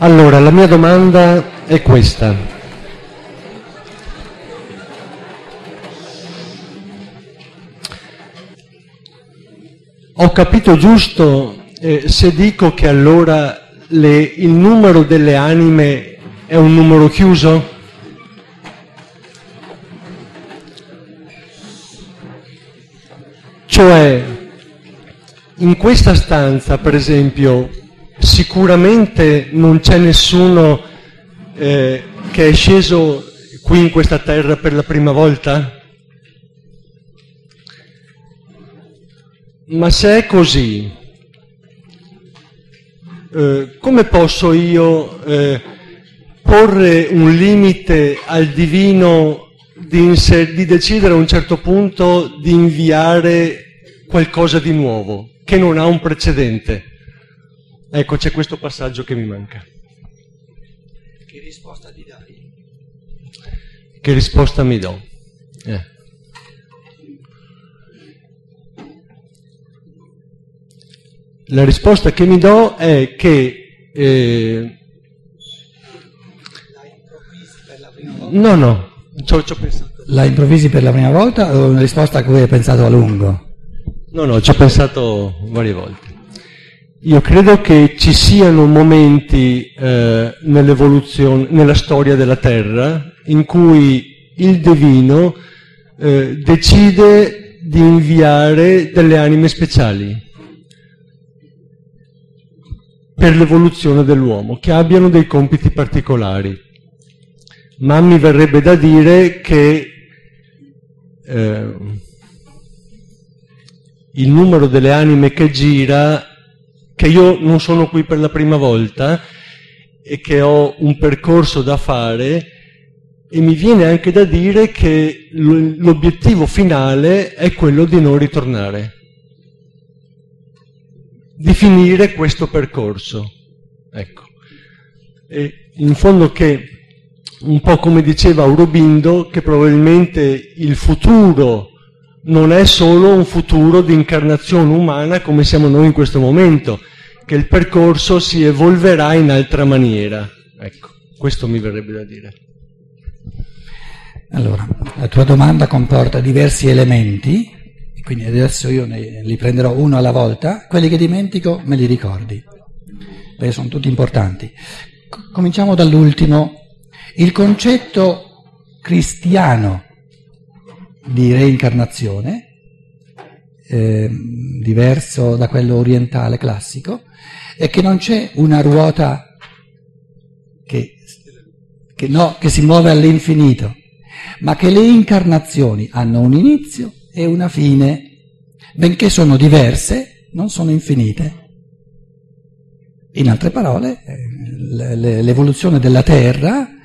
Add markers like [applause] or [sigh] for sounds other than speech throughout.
Allora, la mia domanda è questa. Ho capito giusto eh, se dico che allora le, il numero delle anime è un numero chiuso? Cioè, in questa stanza, per esempio, sicuramente non c'è nessuno eh, che è sceso qui in questa terra per la prima volta? Ma se è così, eh, come posso io eh, porre un limite al divino di, inser- di decidere a un certo punto di inviare qualcosa di nuovo, che non ha un precedente? Ecco, c'è questo passaggio che mi manca. Che risposta ti dai? Che risposta mi do? Eh. La risposta che mi do è che... Eh, no, no, ci ho, pensato. La improvvisi per la prima volta o una risposta a cui hai pensato a lungo? No, no, ci ho pensato varie volte. Io credo che ci siano momenti eh, nella storia della Terra, in cui il divino eh, decide di inviare delle anime speciali per l'evoluzione dell'uomo, che abbiano dei compiti particolari. Ma mi verrebbe da dire che eh, il numero delle anime che gira, che io non sono qui per la prima volta e che ho un percorso da fare, e mi viene anche da dire che l'obiettivo finale è quello di non ritornare di finire questo percorso. Ecco. E in fondo che, un po' come diceva Aurobindo, che probabilmente il futuro non è solo un futuro di incarnazione umana come siamo noi in questo momento, che il percorso si evolverà in altra maniera. Ecco, questo mi verrebbe da dire. Allora, la tua domanda comporta diversi elementi quindi adesso io ne, li prenderò uno alla volta, quelli che dimentico me li ricordi, perché sono tutti importanti. Cominciamo dall'ultimo. Il concetto cristiano di reincarnazione, eh, diverso da quello orientale classico, è che non c'è una ruota che, che, no, che si muove all'infinito, ma che le incarnazioni hanno un inizio e una fine, benché sono diverse, non sono infinite. In altre parole, eh, l'evoluzione della Terra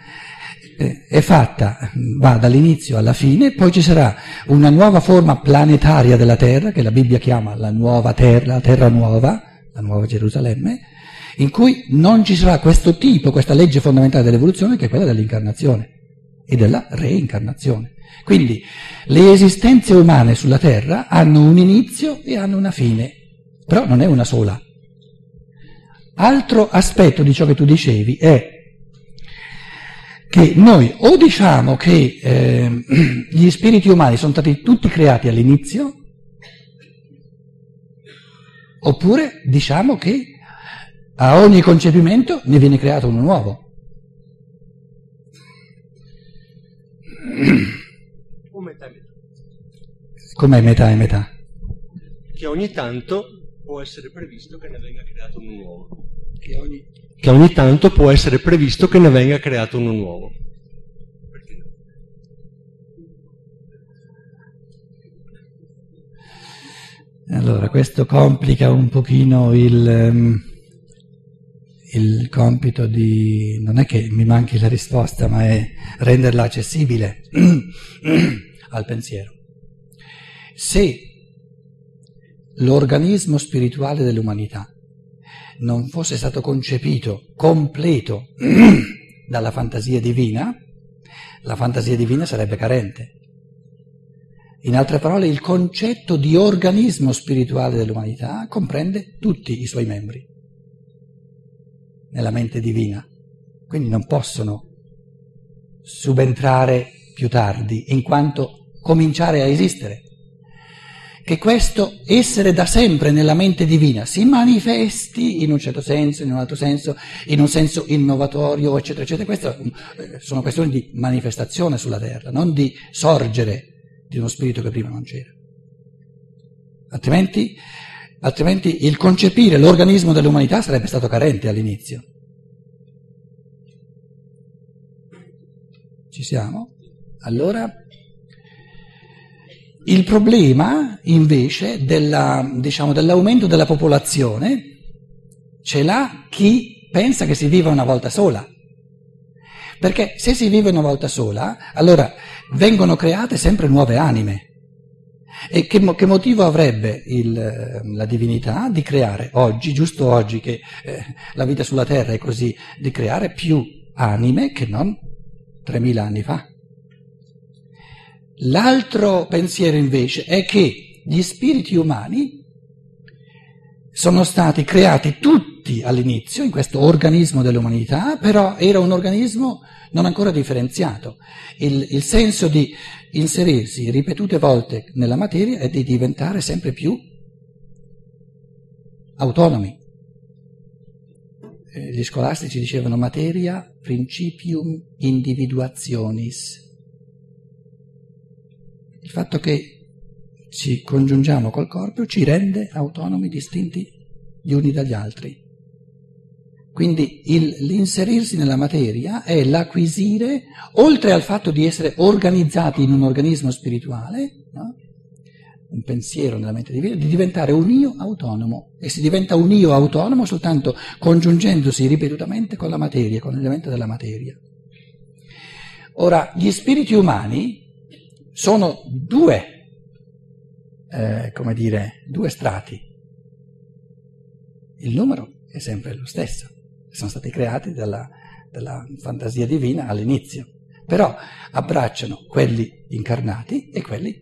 è fatta, va dall'inizio alla fine, poi ci sarà una nuova forma planetaria della Terra, che la Bibbia chiama la nuova Terra, la Terra nuova, la nuova Gerusalemme, in cui non ci sarà questo tipo, questa legge fondamentale dell'evoluzione, che è quella dell'incarnazione e della reincarnazione. Quindi le esistenze umane sulla Terra hanno un inizio e hanno una fine, però non è una sola. Altro aspetto di ciò che tu dicevi è che noi o diciamo che eh, [clears throat] gli spiriti umani sono stati tutti creati all'inizio, oppure diciamo che a ogni concepimento ne viene creato uno nuovo. Com'è metà e metà? Che ogni tanto può essere previsto che ne venga creato uno nuovo. Che ogni, che ogni tanto può essere previsto che ne venga creato uno nuovo. Allora, questo complica un pochino il, um, il, compito di... non è che mi manchi la risposta, ma è renderla accessibile [clears throat] al pensiero. Se l'organismo spirituale dell'umanità non fosse stato concepito completo [clears throat] dalla fantasia divina, la fantasia divina sarebbe carente. In altre parole, il concetto di organismo spirituale dell'umanità comprende tutti i suoi membri. nella mente divina, quindi non possono subentrare più tardi, in quanto cominciare a esistere. Che questo essere da sempre nella mente divina si manifesti in un certo senso, in un altro senso, in un senso innovatorio, eccetera, eccetera. Queste eh, sono questioni di manifestazione sulla terra, non di sorgere di uno spirito che prima non c'era. Altrimenti, altrimenti il concepire l'organismo dell'umanità sarebbe stato carente all'inizio. Ci siamo? Allora, il problema invece della, diciamo, dell'aumento della popolazione ce l'ha chi pensa che si viva una volta sola. Perché se si vive una volta sola, allora vengono create sempre nuove anime. E che, che motivo avrebbe il, la divinità di creare oggi, giusto oggi che eh, la vita sulla terra è così, di creare più anime che non 3.000 anni fa. L'altro pensiero invece è che gli spiriti umani sono stati creati tutti all'inizio in questo organismo dell'umanità, però era un organismo non ancora differenziato. Il, il senso di inserirsi ripetute volte nella materia è di diventare sempre più autonomi. Eh, gli scolastici dicevano materia principium individuationis. Il fatto che ci congiungiamo col corpo ci rende autonomi, distinti gli uni dagli altri. Quindi il, l'inserirsi nella materia è l'acquisire, oltre al fatto di essere organizzati in un organismo spirituale, no? un pensiero nella mente divina, di diventare un io autonomo. E si diventa un io autonomo soltanto congiungendosi ripetutamente con la materia, con l'elemento della materia. Ora, gli spiriti umani sono due, eh, come dire, due strati. Il numero è sempre lo stesso, sono stati creati dalla, dalla fantasia divina all'inizio, però abbracciano quelli incarnati e quelli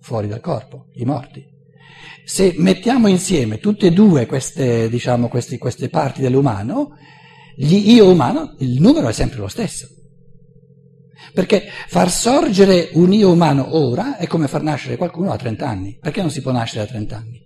fuori dal corpo, i morti. Se mettiamo insieme tutte e due queste, diciamo, queste, queste parti dell'umano, gli io umano, il numero è sempre lo stesso. Perché far sorgere un io umano ora è come far nascere qualcuno a 30 anni. Perché non si può nascere a 30 anni?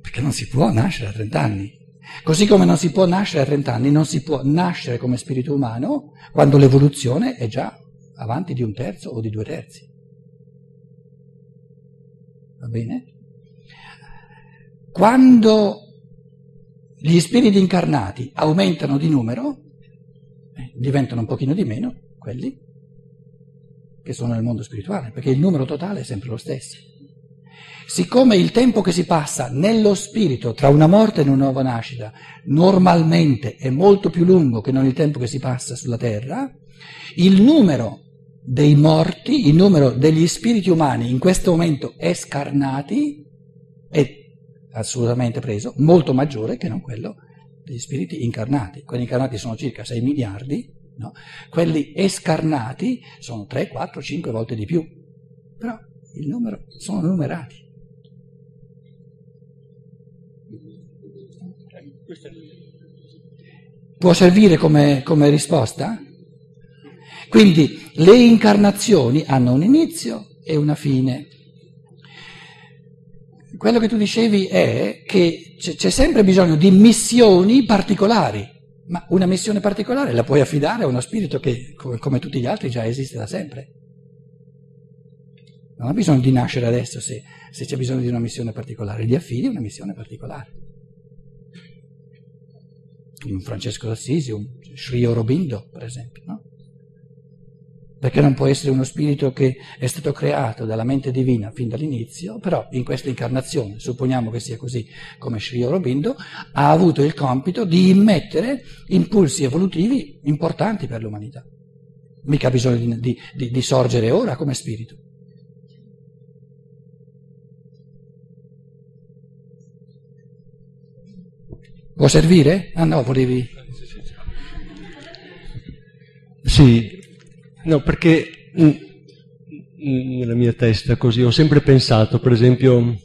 Perché non si può nascere a 30 anni. Così come non si può nascere a 30 anni, non si può nascere come spirito umano quando l'evoluzione è già avanti di un terzo o di due terzi. Va bene? Quando gli spiriti incarnati aumentano di numero, eh, diventano un pochino di meno quelli che sono nel mondo spirituale, perché il numero totale è sempre lo stesso. Siccome il tempo che si passa nello spirito tra una morte e una nuova nascita normalmente è molto più lungo che non il tempo che si passa sulla terra, il numero dei morti, il numero degli spiriti umani in questo momento escarnati assolutamente preso molto maggiore che non quello degli spiriti incarnati. Quelli incarnati sono circa 6 miliardi, no? quelli escarnati sono 3, 4, 5 volte di più, però il numero sono numerati. Può servire come, come risposta? Quindi le incarnazioni hanno un inizio e una fine. Quello che tu dicevi è che c'è sempre bisogno di missioni particolari, ma una missione particolare la puoi affidare a uno spirito che, come tutti gli altri, già esiste da sempre. Non ha bisogno di nascere adesso se, se c'è bisogno di una missione particolare, gli affidi una missione particolare. Un Francesco d'Assisi, un Sri Aurobindo, per esempio, no? Perché non può essere uno spirito che è stato creato dalla mente divina fin dall'inizio, però in questa incarnazione, supponiamo che sia così come Sri Aurobindo, ha avuto il compito di immettere impulsi evolutivi importanti per l'umanità. Mica ha bisogno di, di, di, sorgere ora come spirito. Può servire? Ah no, volevi... Sì, No, perché nella mia testa così ho sempre pensato, per esempio,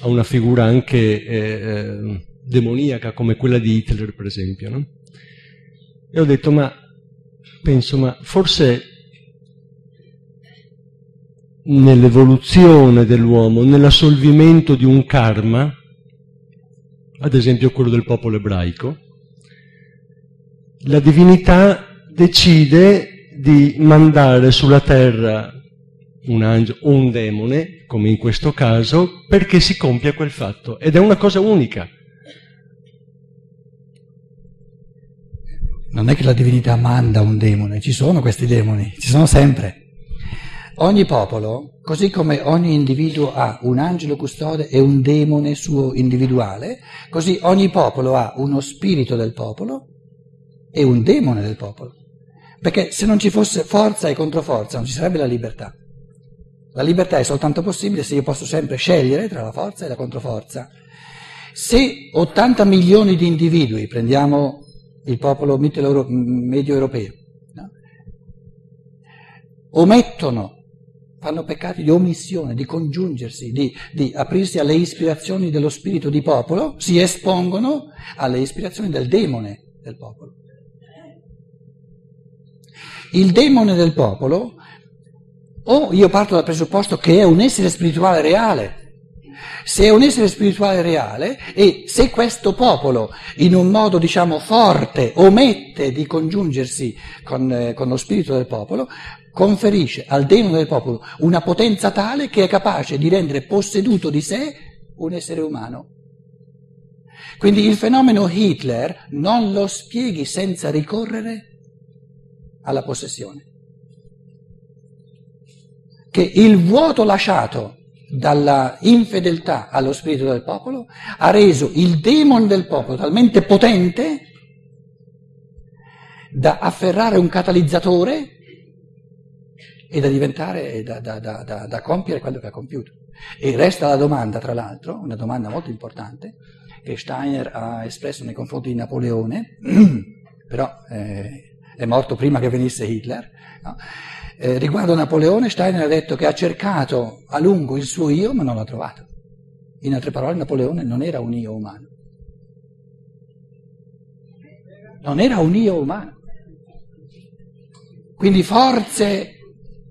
a una figura anche eh, eh, demoniaca come quella di Hitler, per esempio. No? E ho detto, ma penso, ma forse nell'evoluzione dell'uomo, nell'assolvimento di un karma, ad esempio quello del popolo ebraico, la divinità decide di mandare sulla terra un angelo o un demone, come in questo caso, perché si compia quel fatto. Ed è una cosa unica. Non è che la divinità manda un demone, ci sono questi demoni, ci sono sempre. Ogni popolo, così come ogni individuo ha un angelo custode e un demone suo individuale, così ogni popolo ha uno spirito del popolo e un demone del popolo. Perché se non ci fosse forza e controforza non ci sarebbe la libertà. La libertà è soltanto possibile se io posso sempre scegliere tra la forza e la controforza. Se 80 milioni di individui, prendiamo il popolo medio europeo, no? omettono fanno peccati di omissione, di congiungersi, di, di, aprirsi alle ispirazioni dello spirito di popolo, si espongono alle ispirazioni del demone del popolo. Il demone del popolo, o io parto dal presupposto che è un essere spirituale reale, se è un essere spirituale reale e se questo popolo in un modo diciamo forte omette di congiungersi con, eh, con lo spirito del popolo, conferisce al demone del popolo una potenza tale che è capace di rendere posseduto di sé un essere umano. Quindi il fenomeno Hitler non lo spieghi senza ricorrere alla possessione. Che il vuoto lasciato dalla infedeltà allo spirito del popolo ha reso il demone del popolo talmente potente da afferrare un catalizzatore e da diventare, da, da, da, da, compiere quello che ha compiuto. E resta la domanda, tra l'altro, una domanda molto importante, che Steiner ha espresso nei confronti di Napoleone, [clears throat] però eh, è morto prima che venisse Hitler. No? Eh, riguardo Napoleone, Steiner ha detto che ha cercato a lungo il suo io, ma non l'ha trovato. In altre parole, Napoleone non era un io umano. Non era un io umano. Quindi forze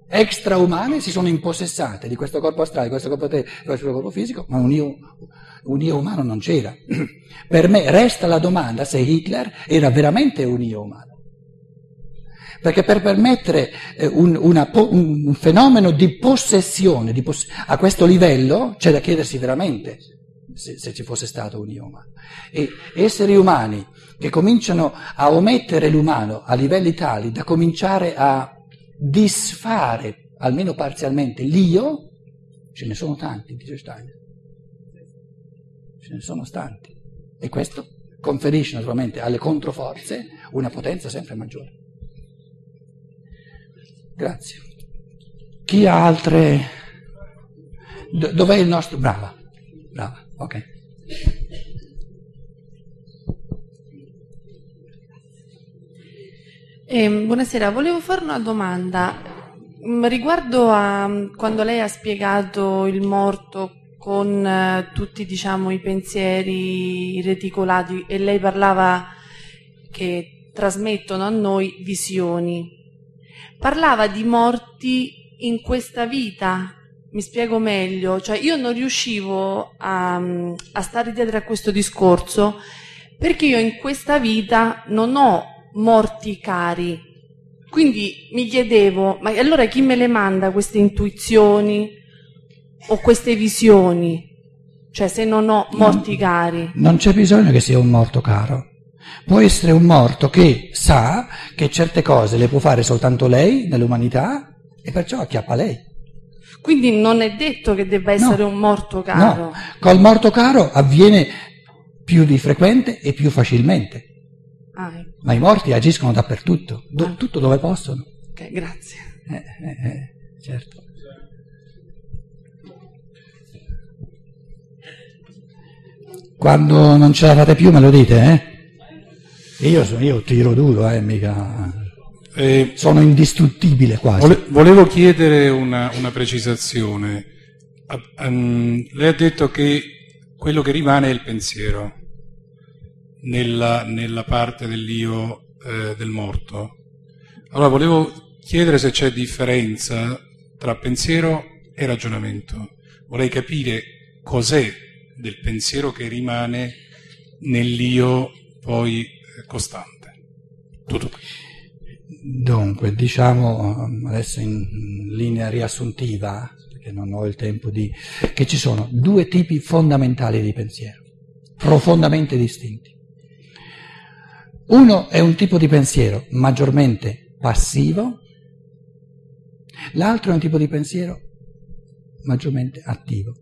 extraumane si sono impossessate di questo corpo astrale, di questo corpo, te, di questo corpo fisico, ma un io, un io umano non c'era. [clears throat] Per me resta la domanda se Hitler era veramente un io umano. Perché per permettere eh, un, una, un, fenomeno di possessione di poss- a questo livello c'è da chiedersi veramente se, se, ci fosse stato un io umano. E esseri umani che cominciano a omettere l'umano a livelli tali da cominciare a disfare, almeno parzialmente, l'io, ce ne sono tanti, dice Steiner. Ce ne sono tanti. E questo conferisce naturalmente alle controforze una potenza sempre maggiore. Grazie. Chi ha altre... Dov'è il nostro... Brava, brava, ok. Eh, buonasera, volevo fare una domanda mm, riguardo a mm, quando lei ha spiegato il morto con eh, tutti diciamo, i pensieri reticolati e lei parlava che trasmettono a noi visioni. Parlava di morti in questa vita, mi spiego meglio, cioè io non riuscivo a, a stare dietro a questo discorso perché io in questa vita non ho morti cari. Quindi mi chiedevo, ma allora chi me le manda queste intuizioni o queste visioni? Cioè se non ho morti cari. Non c'è bisogno che sia un morto caro. Può essere un morto che sa che certe cose le può fare soltanto lei nell'umanità e perciò acchiappa lei. Quindi non è detto che debba essere no, un morto caro. No, col morto caro avviene più di frequente e più facilmente. Ah, ecco. Ma i morti agiscono dappertutto, do, ah. tutto dove possono. Ok, grazie. Eh, eh, eh, certo. Quando non ce la fate più me lo dite, eh? Io, io tiro duro, eh, mica... Eh, sono indistruttibile quasi. Volevo chiedere una, una precisazione. Um, lei ha detto che quello che rimane è il pensiero nella, nella parte dell'io eh, del morto. Allora volevo chiedere se c'è differenza tra pensiero e ragionamento. Vorrei capire cos'è del pensiero che rimane nell'io poi costante. Tutto. Dunque, diciamo adesso in linea riassuntiva, perché non ho il tempo di... che ci sono due tipi fondamentali di pensiero, profondamente distinti. Uno è un tipo di pensiero maggiormente passivo, l'altro è un tipo di pensiero maggiormente attivo.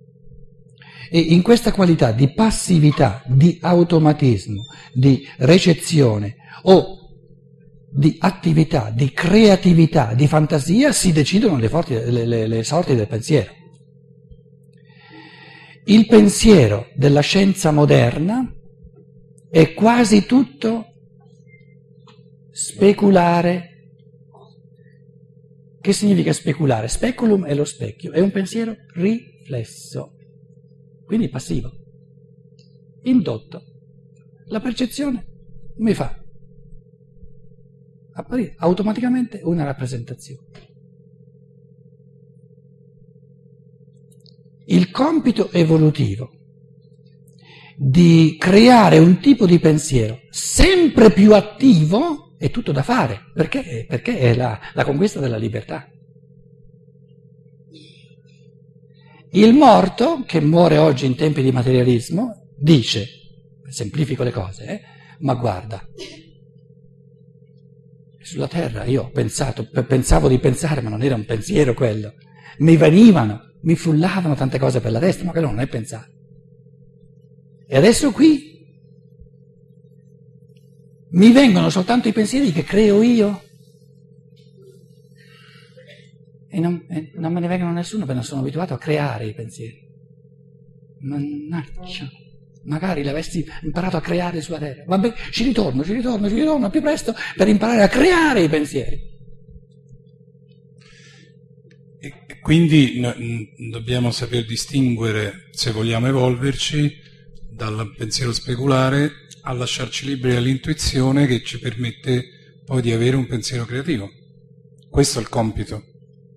E in questa qualità di passività, di automatismo, di recezione o di attività, di creatività, di fantasia si decidono le, forti, le, le, le sorti del pensiero. Il pensiero della scienza moderna è quasi tutto speculare. Che significa speculare? Speculum è lo specchio, è un pensiero riflesso, quindi passivo, indotto. La percezione mi fa apparire automaticamente una rappresentazione. Il compito evolutivo di creare un tipo di pensiero sempre più attivo è tutto da fare, perché, perché è la, la conquista della libertà. Il morto, che muore oggi in tempi di materialismo, dice, semplifico le cose, eh, ma guarda, sulla terra io ho pensato, pensavo di pensare, ma non era un pensiero quello. Mi venivano, mi frullavano tante cose per la testa, ma quello non è pensare. E adesso qui mi vengono soltanto i pensieri che creo io. E non, e non me ne vengono nessuno perché non sono abituato a creare i pensieri. Mannaggia, magari l'avessi imparato a creare sulla terra. Vabbè, ci ritorno, ci ritorno, ci ritorno più presto per imparare a creare i pensieri. E quindi no, dobbiamo saper distinguere, se vogliamo evolverci, dal pensiero speculare a lasciarci liberi all'intuizione che ci permette poi di avere un pensiero creativo. Questo è il compito,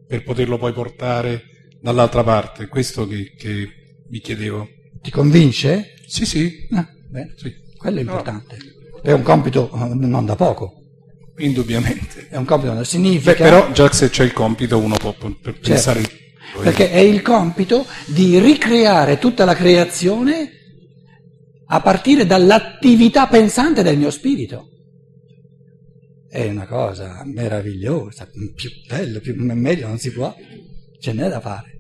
per poterlo poi portare dall'altra parte, questo che, che vi chiedevo. Ti convince? Sì, sì. Ah, sì. Quello è importante. No. È un compito eh, non da poco. Indubbiamente. È un compito non significa... Beh, però già se c'è il compito uno può certo. pensare... Perché è il compito di ricreare tutta la creazione a partire dall'attività pensante del mio spirito. È una cosa meravigliosa, più bello, più meglio non si può, ce n'è da fare.